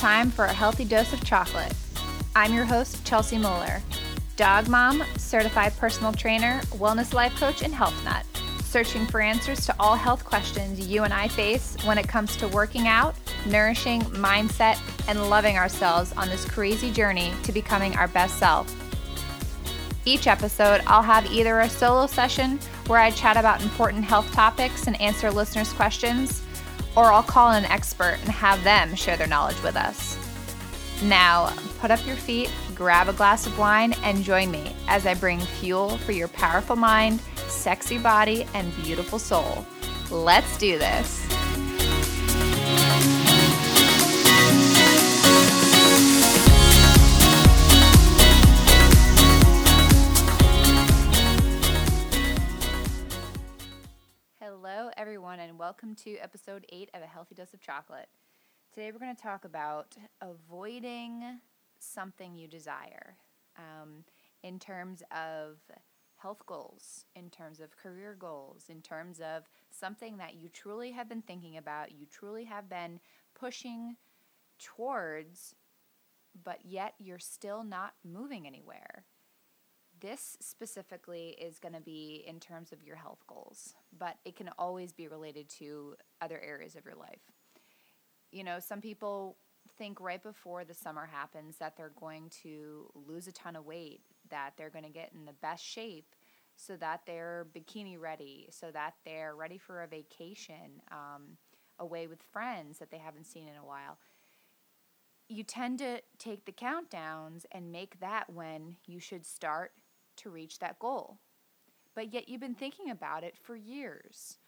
Time for a healthy dose of chocolate. I'm your host, Chelsea Moller, dog mom, certified personal trainer, wellness life coach, and health nut, searching for answers to all health questions you and I face when it comes to working out, nourishing, mindset, and loving ourselves on this crazy journey to becoming our best self. Each episode, I'll have either a solo session where I chat about important health topics and answer listeners' questions, or I'll call an expert and have them share their knowledge with us. Now, put up your feet, grab a glass of wine, and join me as I bring fuel for your powerful mind, sexy body, and beautiful soul. Let's do this. Welcome to episode 8 of A Healthy Dose of Chocolate. Today, we're going to talk about avoiding something you desire um, in terms of health goals, in terms of career goals, in terms of something that you truly have been thinking about, you truly have been pushing towards, but yet you're still not moving anywhere. This specifically is going to be in terms of your health goals, but it can always be related to other areas of your life. You know, some people think right before the summer happens that they're going to lose a ton of weight, that they're going to get in the best shape so that they're bikini ready, so that they're ready for a vacation um, away with friends that they haven't seen in a while. You tend to take the countdowns and make that when you should start to reach that goal. But yet you've been thinking about it for years.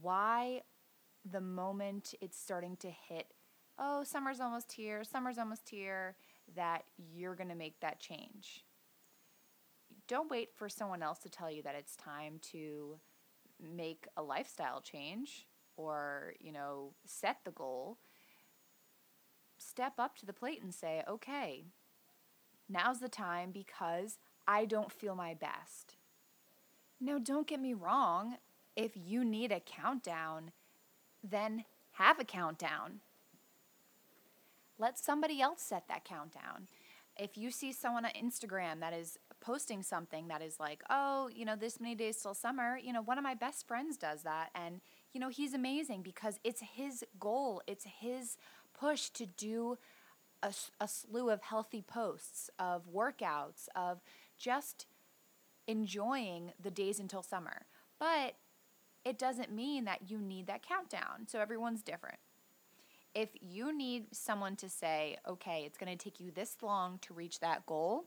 Why the moment it's starting to hit, oh, summer's almost here, summer's almost here, that you're going to make that change? Don't wait for someone else to tell you that it's time to make a lifestyle change or, you know, set the goal. Step up to the plate and say, okay, now's the time because I don't feel my best. Now, don't get me wrong. If you need a countdown, then have a countdown. Let somebody else set that countdown. If you see someone on Instagram that is posting something that is like, oh, you know, this many days till summer, you know, one of my best friends does that. And, you know, he's amazing because it's his goal, it's his push to do a, a slew of healthy posts, of workouts, of just enjoying the days until summer. But it doesn't mean that you need that countdown. So everyone's different. If you need someone to say, okay, it's going to take you this long to reach that goal,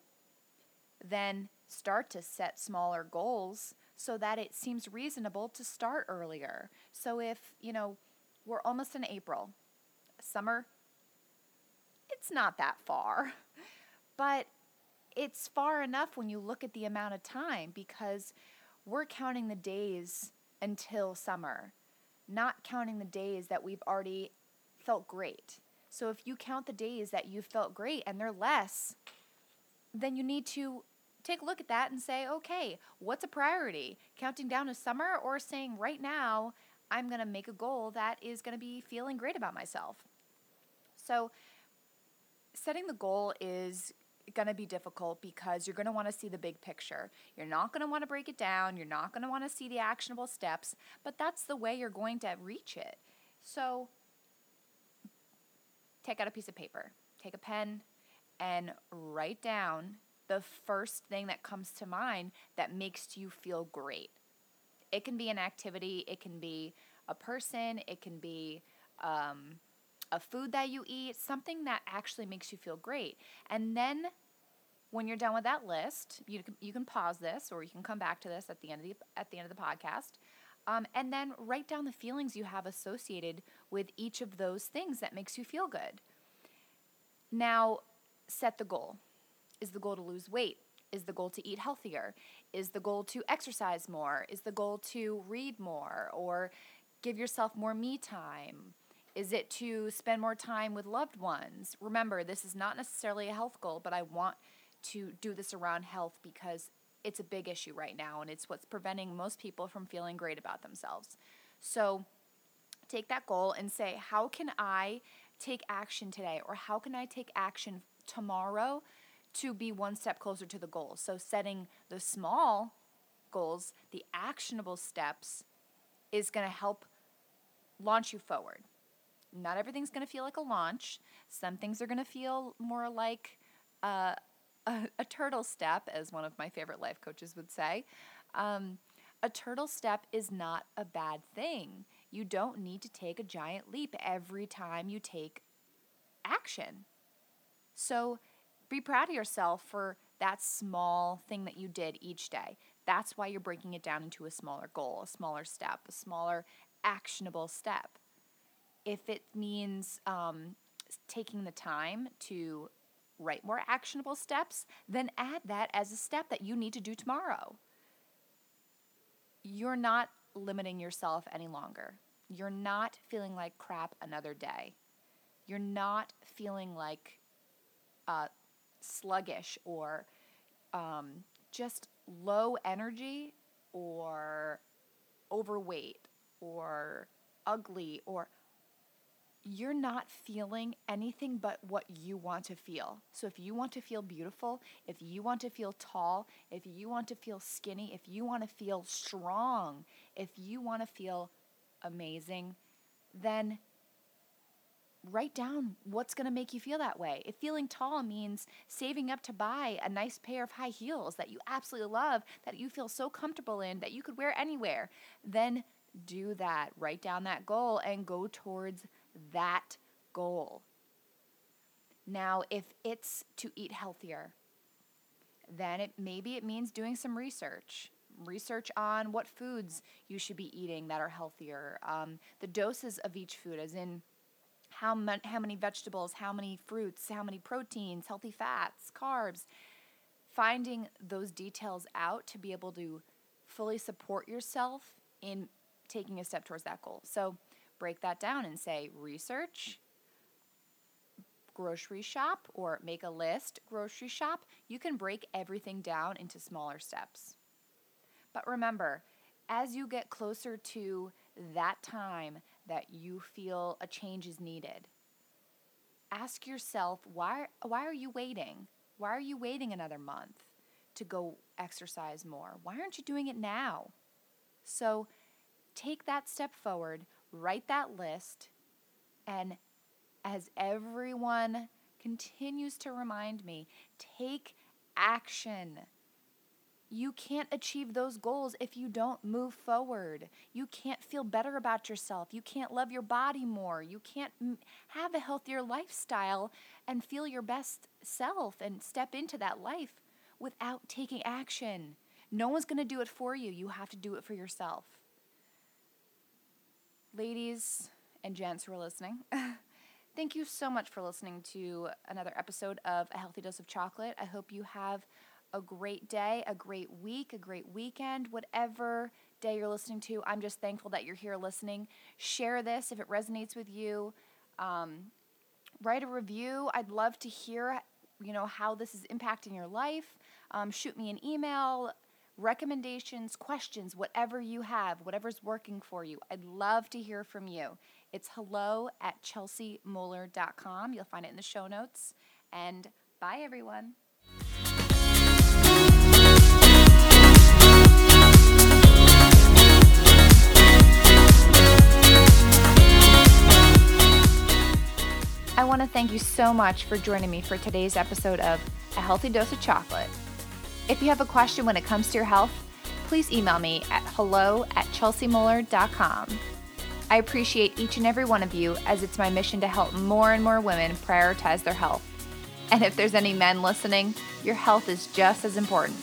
then start to set smaller goals so that it seems reasonable to start earlier. So if, you know, we're almost in April, summer, it's not that far. But it's far enough when you look at the amount of time because we're counting the days until summer, not counting the days that we've already felt great. So if you count the days that you felt great and they're less, then you need to take a look at that and say, okay, what's a priority? Counting down to summer or saying right now, I'm going to make a goal that is going to be feeling great about myself. So, setting the goal is going to be difficult because you're going to want to see the big picture. You're not going to want to break it down. You're not going to want to see the actionable steps, but that's the way you're going to reach it. So take out a piece of paper, take a pen, and write down the first thing that comes to mind that makes you feel great. It can be an activity, it can be a person, it can be um, a food that you eat, something that actually makes you feel great. And then when you're done with that list, you can, you can pause this or you can come back to this at the end of the at the end of the podcast. Um, and then write down the feelings you have associated with each of those things that makes you feel good. Now, set the goal. Is the goal to lose weight? Is the goal to eat healthier? Is the goal to exercise more? Is the goal to read more or give yourself more me time? Is it to spend more time with loved ones? Remember, this is not necessarily a health goal, but I want to do this around health because it's a big issue right now and it's what's preventing most people from feeling great about themselves. So take that goal and say, how can I take action today? Or how can I take action tomorrow to be one step closer to the goal? So, setting the small goals, the actionable steps, is going to help launch you forward. Not everything's going to feel like a launch. Some things are going to feel more like uh, a, a, turtle step, as one of my favorite life coaches would say. Um, a turtle step is not a bad thing. You don't need to take a giant leap every time you take action. So be proud of yourself for that small thing that you did each day. That's why you're breaking it down into a smaller goal, a smaller step, a smaller actionable step. If it means um, taking the time to write more actionable steps, then add that as a step that you need to do tomorrow. You're not limiting yourself any longer. You're not feeling like crap another day. You're not feeling like uh, sluggish or um, just low energy or overweight or ugly or you're not feeling anything but what you want to feel. So if you want to feel beautiful, if you want to feel tall, if you want to feel skinny, if you want to feel strong, if you want to feel amazing, then write down what's going to make you feel that way. If feeling tall means saving up to buy a nice pair of high heels that you absolutely love, that you feel so comfortable in, that you could wear anywhere, then do that. Write down that goal and go towards that goal. Now, if it's to eat healthier, then it maybe it means doing some research research on what foods you should be eating that are healthier um, the doses of each food as in how, how many vegetables how many fruits how many proteins healthy fats carbs finding those details out to be able to fully support yourself in taking a step towards that goal. So break that down and say research, grocery shop, or make a list, grocery shop. You can break everything down into smaller steps. But remember, as you get closer to that time that you feel a change is needed, ask yourself why, why are you waiting? Why are you waiting another month to go exercise more? Why aren't you doing it now? So, take that step forward, write that list, and as everyone continues to remind me, take action. You can't achieve those goals if you don't move forward. You can't feel better about yourself. You can't love your body more. You can't have a healthier lifestyle and feel your best self and step into that life without taking action. No one's going to do it for you. You have to do it for yourself ladies and gents who are listening, thank you so much for listening to another episode of A Healthy Dose of Chocolate. I hope you have a great day, a great week, a great weekend, whatever day you're listening to. I'm just thankful that you're here listening. Share this if it resonates with you. Um, write a review. I'd love to hear, you know, how this is impacting your life. Um, shoot me an email recommendations, questions, whatever you have, whatever's working for you. I'd love to hear from you. It's hello at chelseamoller.com. You'll find it in the show notes. And bye, everyone. I want to thank you so much for joining me for today's episode of A Healthy Dose of Chocolate. If you have a question when it comes to your health, please email me at hello at chelseamoller.com. I appreciate each and every one of you as it's my mission to help more and more women prioritize their health. And if there's any men listening, your health is just as important.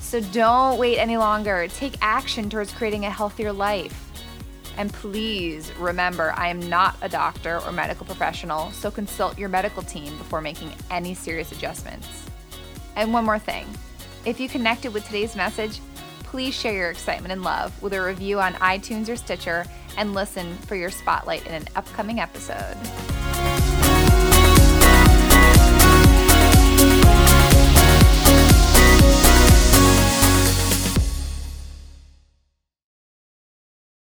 So don't wait any longer. Take action towards creating a healthier life. And please remember, I am not a doctor or medical professional, so consult your medical team before making any serious adjustments. And one more thing if you connected with today's message, please share your excitement and love with a review on iTunes or Stitcher and listen for your spotlight in an upcoming episode.